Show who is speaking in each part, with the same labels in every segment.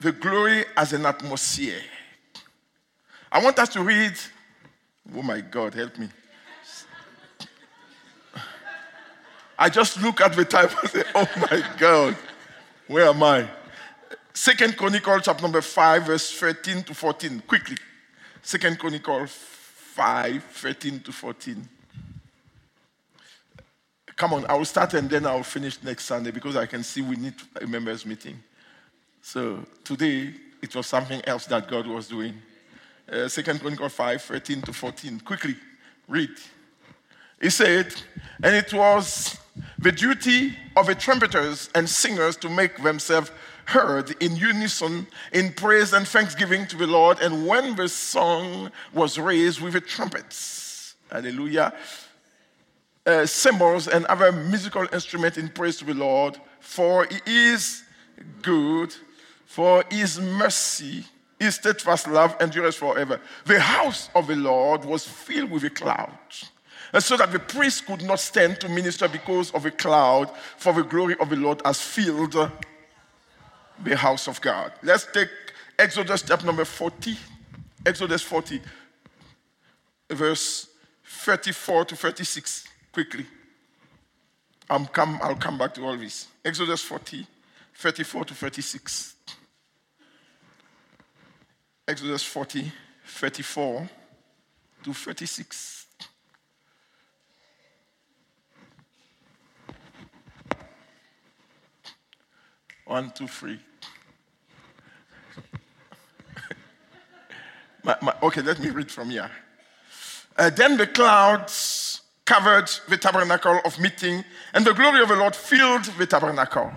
Speaker 1: the glory as an atmosphere. I want us to read, oh my God, help me. I just look at the time and say, oh my God, where am I? Second Chronicle, chapter number 5, verse 13 to 14. Quickly. Second Chronicle 5, 13 to 14. Come on, I will start and then I will finish next Sunday because I can see we need a members' meeting. So today, it was something else that God was doing. Uh, Second Chronicle 5, 13 to 14. Quickly, read. He said, and it was the duty of the trumpeters and singers to make themselves heard in unison in praise and thanksgiving to the Lord. And when the song was raised with the trumpets, hallelujah, uh, cymbals and other musical instruments in praise to the Lord, for he is good, for his mercy, his steadfast love endures forever. The house of the Lord was filled with a cloud and so that the priest could not stand to minister because of a cloud, for the glory of the Lord has filled the house of God. Let's take Exodus chapter number 40. Exodus 40, verse 34 to 36, quickly. I'm come, I'll come back to all this. Exodus 40, 34 to 36. Exodus 40, 34 to 36. One, two, three. my, my, okay, let me read from here. Uh, then the clouds covered the tabernacle of meeting, and the glory of the Lord filled the tabernacle.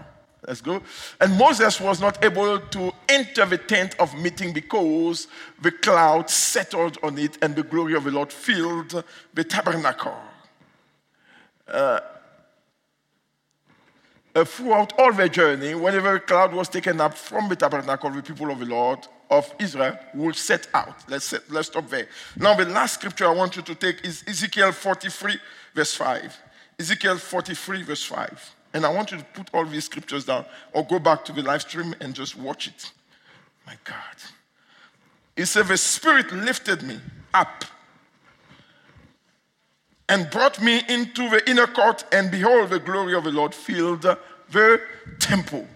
Speaker 1: Let's go. And Moses was not able to enter the tent of meeting because the cloud settled on it, and the glory of the Lord filled the tabernacle. Uh, uh, throughout all their journey, whenever a cloud was taken up from the tabernacle, the people of the Lord of Israel will set out. Let's, set, let's stop there. Now, the last scripture I want you to take is Ezekiel 43, verse 5. Ezekiel 43, verse 5. And I want you to put all these scriptures down or go back to the live stream and just watch it. My God. He said, The Spirit lifted me up and brought me into the inner court, and behold, the glory of the Lord filled the temple.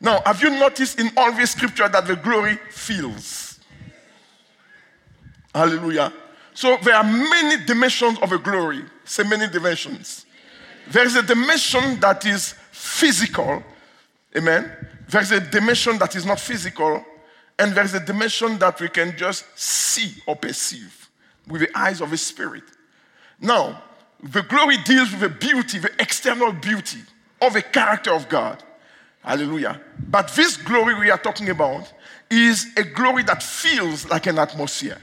Speaker 1: Now, have you noticed in all the scripture that the glory fills? Hallelujah. So there are many dimensions of a glory. Say many dimensions. There is a dimension that is physical. Amen. There is a dimension that is not physical. And there is a dimension that we can just see or perceive with the eyes of the spirit. Now, the glory deals with the beauty, the external beauty of the character of God. Hallelujah. But this glory we are talking about is a glory that feels like an atmosphere.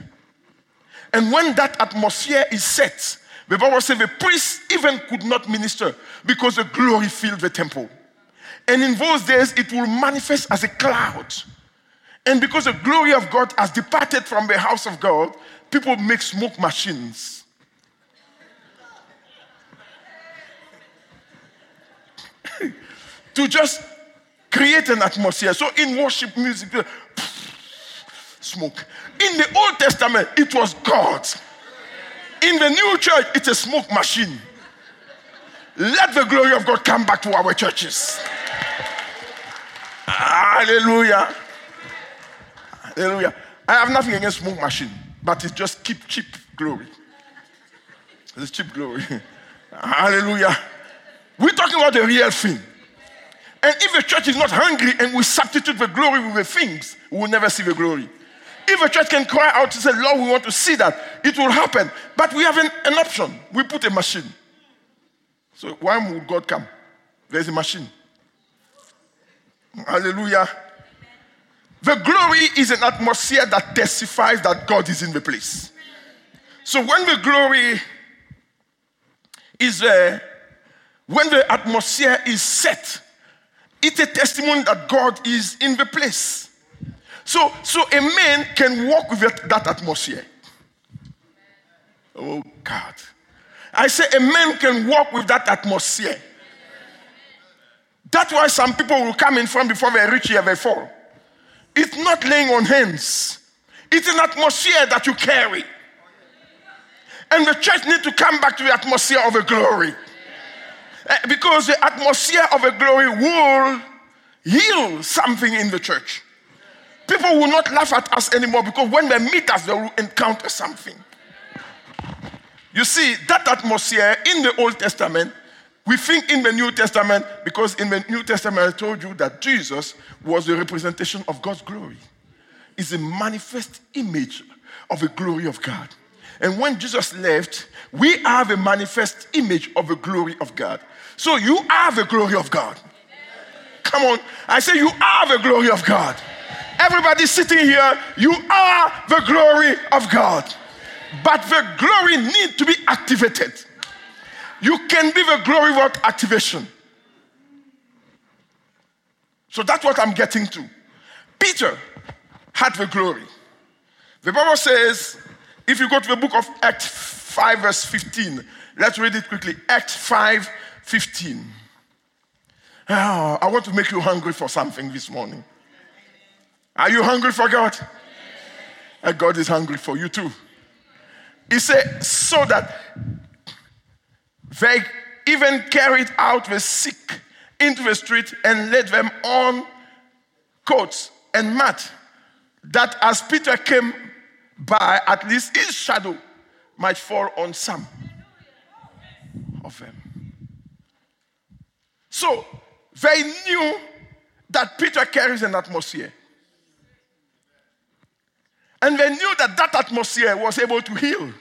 Speaker 1: And when that atmosphere is set, the Bible says the priest even could not minister because the glory filled the temple. And in those days, it will manifest as a cloud. And because the glory of God has departed from the house of God, people make smoke machines to just create an atmosphere. So in worship music, smoke. In the Old Testament, it was God. In the new church, it's a smoke machine. Let the glory of God come back to our churches. Hallelujah. Hallelujah. I have nothing against smoke machine, but it's just keep cheap glory. It's cheap glory. Hallelujah. We're talking about the real thing. And if the church is not hungry and we substitute the glory with the things, we will never see the glory. If a church can cry out to say, Lord, we want to see that, it will happen. But we have an, an option. We put a machine. So why would God come? There's a machine. Hallelujah. The glory is an atmosphere that testifies that God is in the place. So when the glory is there, when the atmosphere is set, it's a testimony that God is in the place. So, so a man can walk with that atmosphere. Oh God. I say a man can walk with that atmosphere. That's why some people will come in front before they reach here, they fall. It's not laying on hands. It's an atmosphere that you carry. And the church need to come back to the atmosphere of a glory. Eh, because the atmosphere of a glory will heal something in the church. People will not laugh at us anymore because when they meet us, they will encounter something. You see, that atmosphere in the Old Testament, we think in the New Testament because in the New Testament, I told you that Jesus was the representation of God's glory. Is a manifest image of the glory of God. And when Jesus left, we have a manifest image of the glory of God. So you are the glory of God. Come on. I say you are the glory of God. Everybody sitting here, you are the glory of God. But the glory need to be activated. You can be the glory without activation. So that's what I'm getting to. Peter had the glory. The Bible says, if you go to the book of Acts 5, verse 15, let's read it quickly. Acts 5, 15. Oh, I want to make you hungry for something this morning. Are you hungry for God? And God is hungry for you too. He said, so that they even carried out the sick into the street and laid them on coats and mat, that as Peter came by, at least his shadow might fall on some of them. So they knew that Peter carries an atmosphere. And they knew that that atmosphere was able to heal.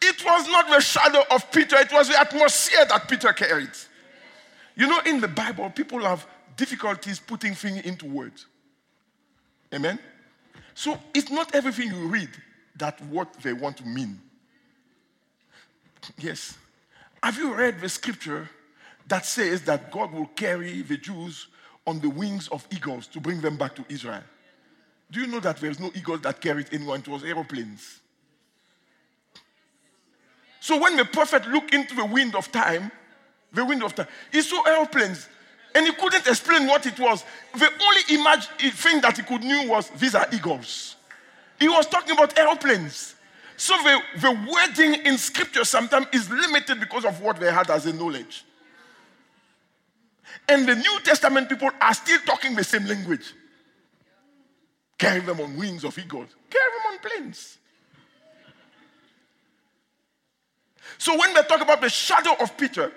Speaker 1: It was not the shadow of Peter, it was the atmosphere that Peter carried. You know, in the Bible, people have difficulties putting things into words. Amen? So it's not everything you read that what they want to mean. Yes. Have you read the scripture that says that God will carry the Jews on the wings of eagles to bring them back to Israel? Do you know that there's no eagle that carried anyone? It was aeroplanes. So when the prophet looked into the wind of time, the wind of time, he saw airplanes. And he couldn't explain what it was. The only image thing that he could knew was these are eagles. He was talking about airplanes. So the, the wording in scripture sometimes is limited because of what they had as a knowledge. And the New Testament people are still talking the same language. Carry them on wings of eagles. Carry them on planes. So when they talk about the shadow of Peter,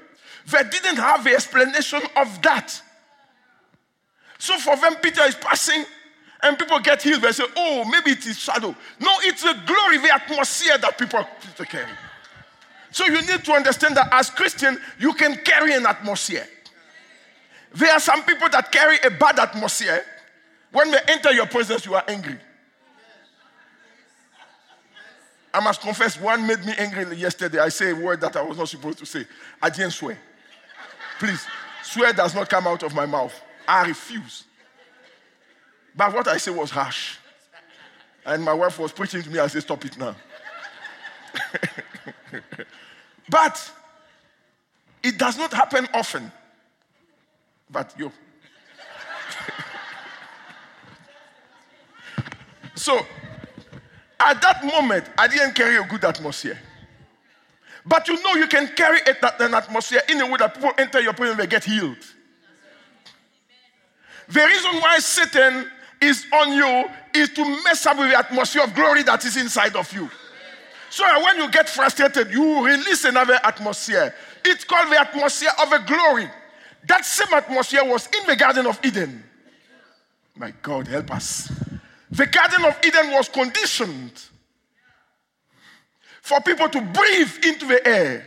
Speaker 1: they didn't have the explanation of that. So for them, Peter is passing and people get healed. They say, oh, maybe it is shadow. No, it's the glory, the atmosphere that people Peter carry. So you need to understand that as Christian, you can carry an atmosphere. There are some people that carry a bad atmosphere when they enter your presence, you are angry. I must confess, one made me angry yesterday. I say a word that I was not supposed to say. I didn't swear. Please, swear does not come out of my mouth. I refuse. But what I said was harsh. And my wife was preaching to me. I said, Stop it now. but it does not happen often. But you. So, at that moment, I didn't carry a good atmosphere. But you know you can carry an atmosphere in a way that people enter your presence, they get healed. The reason why Satan is on you is to mess up with the atmosphere of glory that is inside of you. So when you get frustrated, you release another atmosphere. It's called the atmosphere of a glory. That same atmosphere was in the Garden of Eden. My God, help us. The Garden of Eden was conditioned for people to breathe into the air.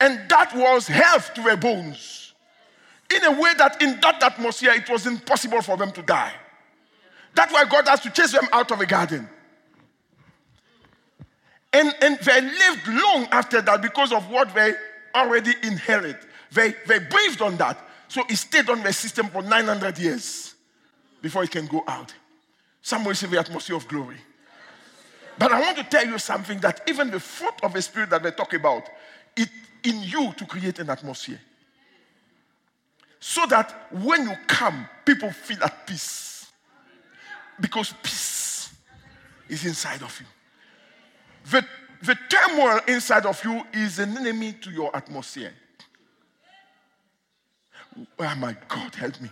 Speaker 1: And that was health to their bones. In a way that in that atmosphere, it was impossible for them to die. That's why God has to chase them out of the garden. And, and they lived long after that because of what they already inherited. They, they breathed on that. So it stayed on the system for 900 years before it can go out. Somewhere in the atmosphere of glory. But I want to tell you something that even the fruit of the spirit that they talk about, it in you to create an atmosphere. So that when you come, people feel at peace. Because peace is inside of you. The, the turmoil inside of you is an enemy to your atmosphere. Oh my God, help me.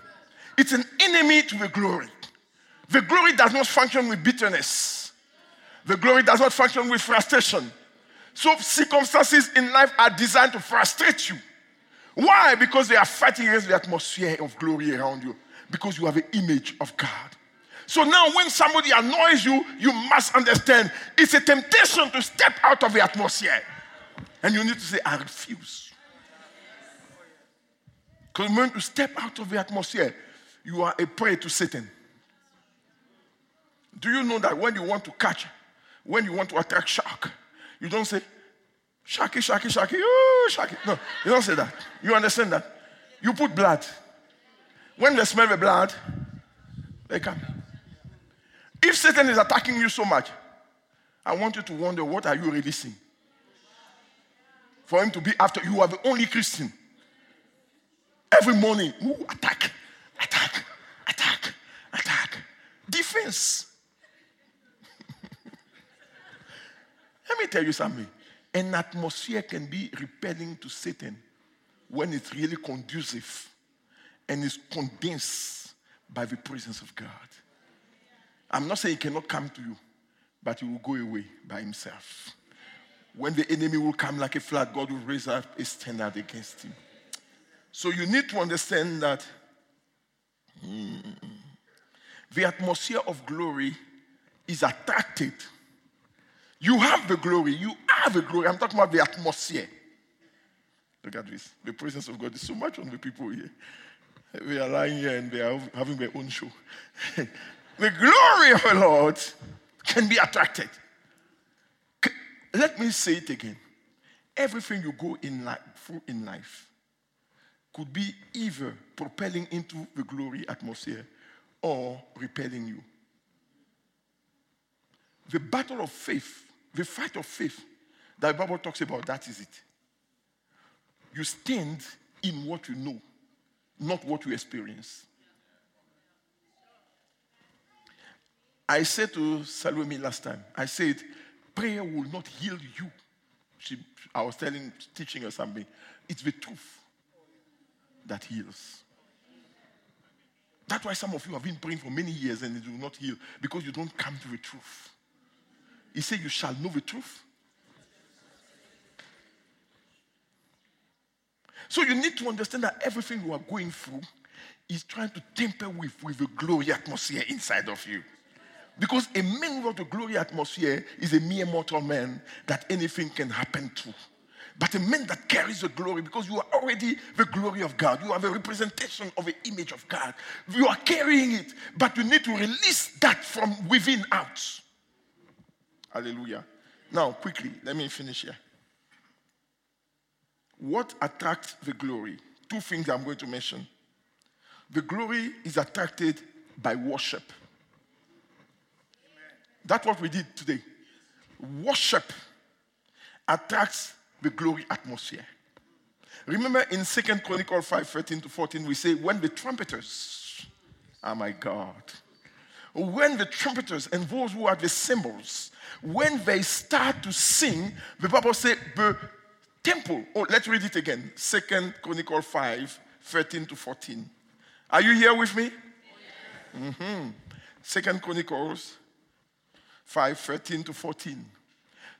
Speaker 1: It's an enemy to the glory. The glory does not function with bitterness. The glory does not function with frustration. So circumstances in life are designed to frustrate you. Why? Because they are fighting against the atmosphere of glory around you. Because you have an image of God. So now, when somebody annoys you, you must understand it's a temptation to step out of the atmosphere. And you need to say, I refuse. Because when you step out of the atmosphere, you are a prey to Satan. Do you know that when you want to catch, when you want to attract shark, you don't say, Sharky, sharky, sharky, oh, sharky. No, you don't say that. You understand that? You put blood. When they smell the blood, they come. If Satan is attacking you so much, I want you to wonder what are you releasing? For him to be after you are the only Christian. Every morning, ooh, attack, attack, attack, attack. Defense. Let me tell you something. An atmosphere can be repelling to Satan when it's really conducive and is condensed by the presence of God. I'm not saying he cannot come to you, but he will go away by himself. When the enemy will come like a flood, God will raise up a standard against him. So you need to understand that mm, the atmosphere of glory is attracted you have the glory. You are the glory. I'm talking about the atmosphere. Look at this. The presence of God is so much on the people here. They are lying here and they are having their own show. the glory of the Lord can be attracted. Let me say it again. Everything you go in life, through in life could be either propelling into the glory atmosphere or repelling you. The battle of faith the fight of faith that the Bible talks about, that is it. You stand in what you know, not what you experience. I said to Salome last time, I said, prayer will not heal you. She, I was telling, teaching her something. It's the truth that heals. That's why some of you have been praying for many years and it will not heal because you don't come to the truth. He said, You shall know the truth. So you need to understand that everything you are going through is trying to temper with, with the glory atmosphere inside of you. Because a man without a glory atmosphere is a mere mortal man that anything can happen to. But a man that carries the glory, because you are already the glory of God, you are the representation of the image of God. You are carrying it, but you need to release that from within out. Hallelujah. Now, quickly, let me finish here. What attracts the glory? Two things I'm going to mention. The glory is attracted by worship. That's what we did today. Worship attracts the glory atmosphere. Remember in Second Chronicle 5 13 to 14, we say, When the trumpeters, oh my God, when the trumpeters and those who are the cymbals when they start to sing, the Bible says the temple. Oh, let's read it again. Second Chronicle 5, 13 to 14. Are you here with me? Mm-hmm. Second Chronicles 5, 13 to 14.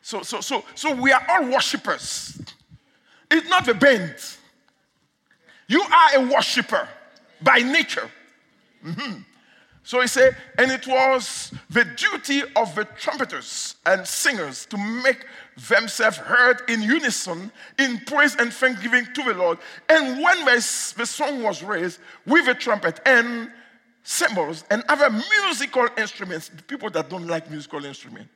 Speaker 1: So, so, so, so we are all worshippers. It's not the band. You are a worshiper by nature. Mm-hmm. So he said, and it was the duty of the trumpeters and singers to make themselves heard in unison in praise and thanksgiving to the Lord. And when the, song was raised with a trumpet and cymbals and other musical instruments, people that don't like musical instruments.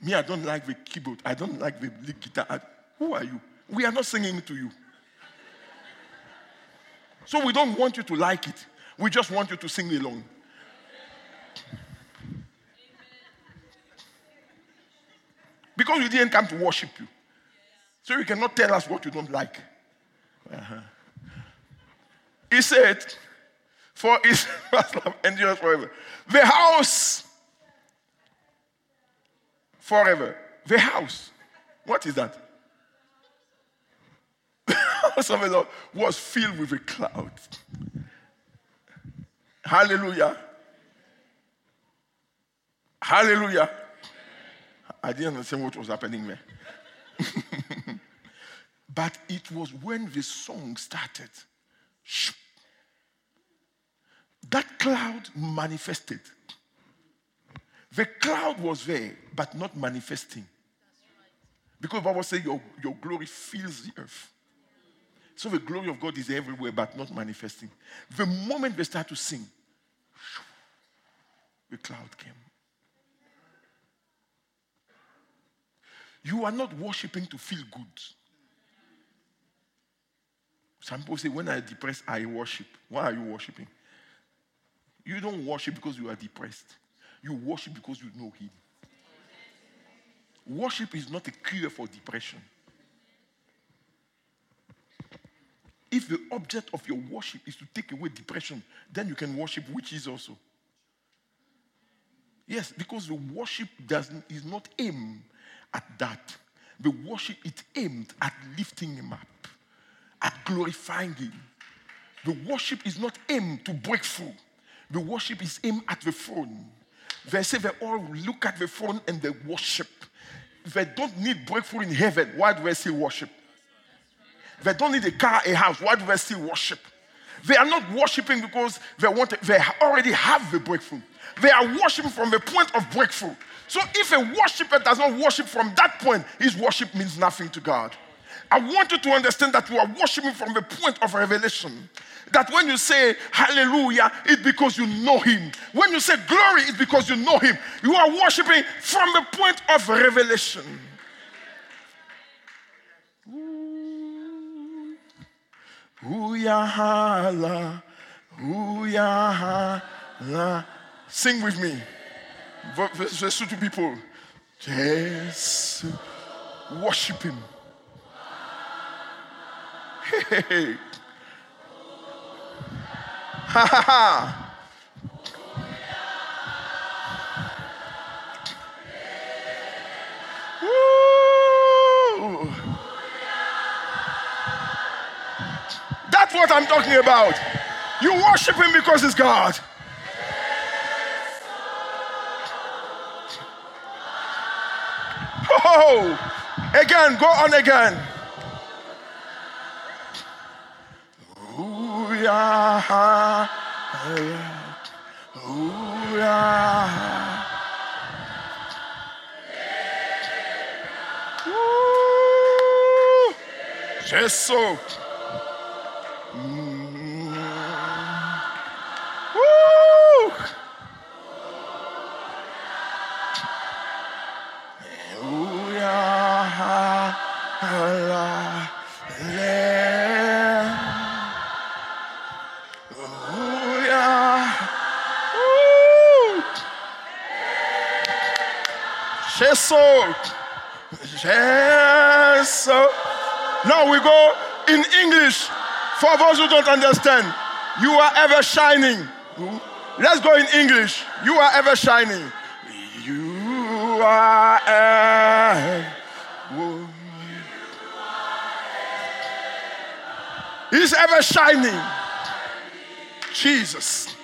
Speaker 1: Me, I don't like the keyboard. I don't like the lead guitar. I, who are you? We are not singing to you. So we don't want you to like it. We just want you to sing along. Because you didn't come to worship you. So you cannot tell us what you don't like. Uh-huh. He said, For his love endures forever. The house forever. The house. What is that? The house of the Lord was filled with a cloud. Hallelujah. Hallelujah. I didn't understand what was happening there. but it was when the song started. That cloud manifested. The cloud was there, but not manifesting. Because the Bible says your, your glory fills the earth. So the glory of God is everywhere, but not manifesting. The moment they start to sing, the cloud came. You are not worshiping to feel good. Some people say, when I'm depressed, I worship. Why are you worshiping? You don't worship because you are depressed. You worship because you know Him. Worship is not a cure for depression. If the object of your worship is to take away depression, then you can worship witches also. Yes, because the worship doesn't is not aimed at that. The worship is aimed at lifting him up, at glorifying him. The worship is not aimed to break through. The worship is aimed at the throne. They say they all look at the throne and they worship. They don't need breakthrough in heaven. Why do they still worship? They don't need a car, a house. Why do they still worship? They are not worshiping because they want. they already have the breakthrough. They are worshiping from the point of breakthrough. So if a worshiper does not worship from that point, his worship means nothing to God. I want you to understand that you are worshiping from the point of revelation. That when you say hallelujah, it's because you know him. When you say glory, it's because you know him. You are worshiping from the point of revelation. Ooh, ooh, Sing with me. Verse 2 to people. Yes. Worship him. Hey. Ha ha ha. I'm talking about. You worship him because he's God. Oh, again, go on again. Ooh, yeah, yeah. Ooh, just so. Yes. Now we go in English. For those who don't understand, you are ever shining. Let's go in English. You are ever shining. You are ever. He's ever shining. Jesus.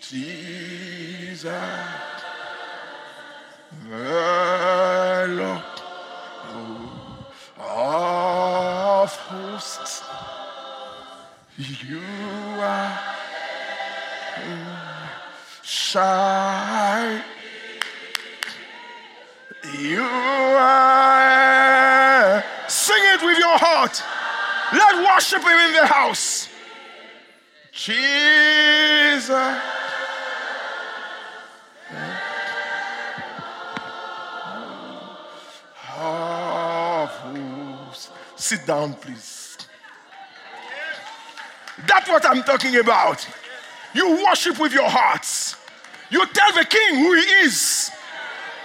Speaker 1: Jesus the Lord You are shy. You are. Sing it with your heart. Let worship Him in the house. Jesus. Sit down, please. That's what I'm talking about. You worship with your hearts. You tell the king who he is.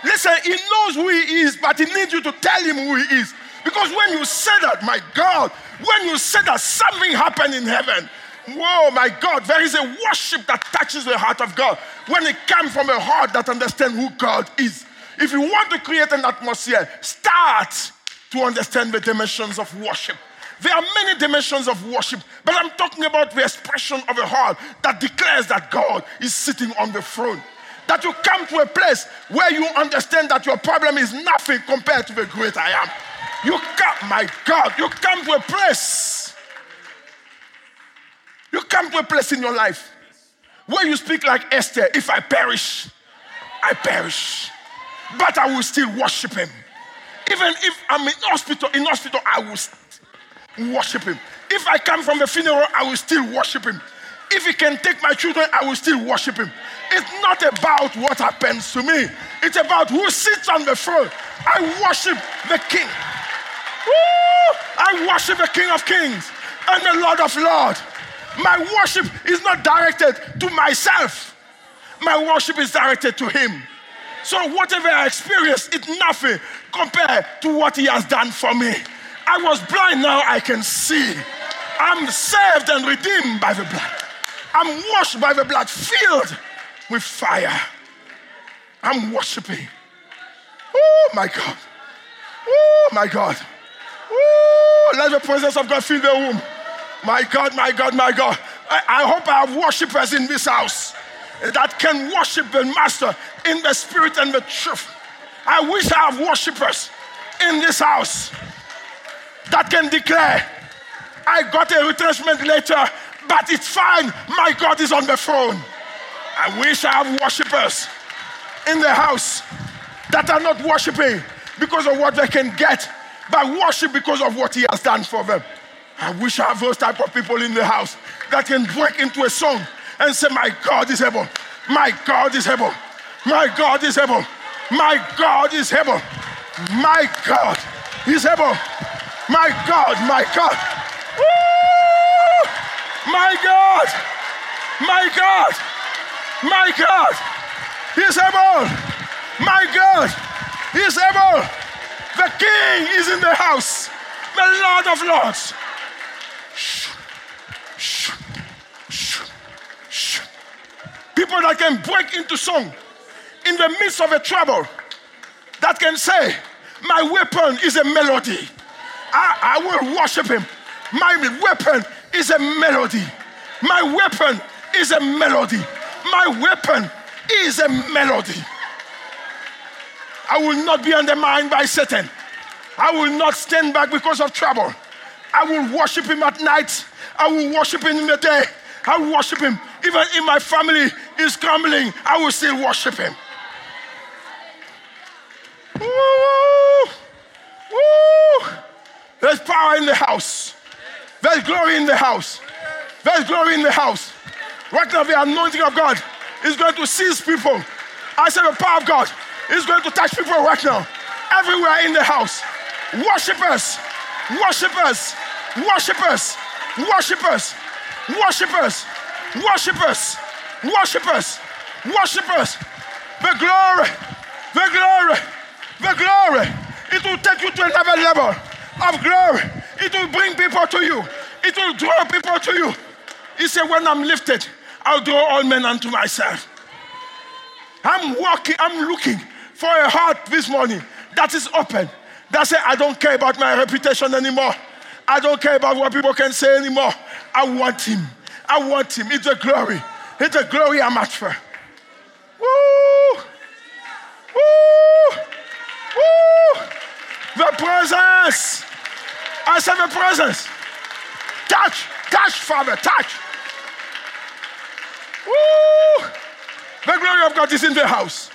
Speaker 1: Listen, he knows who he is, but he needs you to tell him who he is. Because when you say that, my God, when you say that something happened in heaven, Whoa, my God, there is a worship that touches the heart of God when it comes from a heart that understands who God is. If you want to create an atmosphere, start to understand the dimensions of worship. There are many dimensions of worship, but I'm talking about the expression of a heart that declares that God is sitting on the throne. That you come to a place where you understand that your problem is nothing compared to the great I am. You come, my God, you come to a place. You come to a place in your life where you speak like Esther if I perish, I perish. But I will still worship him. Even if I'm in hospital, in hospital, I will worship him. If I come from a funeral, I will still worship him. If he can take my children, I will still worship him. It's not about what happens to me. It's about who sits on the throne. I worship the king. Woo! I worship the King of Kings and the Lord of Lords. My worship is not directed to myself. My worship is directed to him. So whatever I experienced it's nothing compared to what he has done for me. I was blind, now I can see. I'm saved and redeemed by the blood. I'm washed by the blood, filled with fire. I'm worshiping. Oh my God. Oh my God. Oh, let the presence of God fill the room. My God, my God, my God. I, I hope I have worshippers in this house that can worship the Master in the spirit and the truth. I wish I have worshippers in this house that can declare, I got a retrenchment later, but it's fine. My God is on the throne. I wish I have worshippers in the house that are not worshiping because of what they can get, but worship because of what He has done for them. I wish I have those type of people in the house that can break into a song and say, My God is able. My God is able. My God is able. My God is able. My God is able. My God, my God. My God. My God. My God. He's able. My God. He's able. The King is in the house. The Lord of Lords. People that can break into song in the midst of a trouble, that can say, My weapon is a melody. I, I will worship him. My weapon is a melody. My weapon is a melody. My weapon is a melody. I will not be undermined by Satan. I will not stand back because of trouble. I will worship him at night. I will worship him in the day. I will worship him. Even if my family is crumbling, I will still worship him. Woo! Woo! There's power in the house. There's glory in the house. There's glory in the house. Right now, the anointing of God is going to seize people. I said the power of God is going to touch people right now. Everywhere in the house. Worshippers, worshippers, worshippers, worshippers, worshippers, worshippers, Worship us. The glory, the glory, the glory. It will take you to another level of glory. It will bring people to you. It will draw people to you. He said, When I'm lifted, I'll draw all men unto myself. I'm walking, I'm looking for a heart this morning that is open. That says, I don't care about my reputation anymore. I don't care about what people can say anymore. I want him. I want him. It's a glory. It's a glory I'm after. Woo! Woo! Woo! The presence. I said the presence. Touch, touch, Father, touch. Woo! The glory of God is in the house.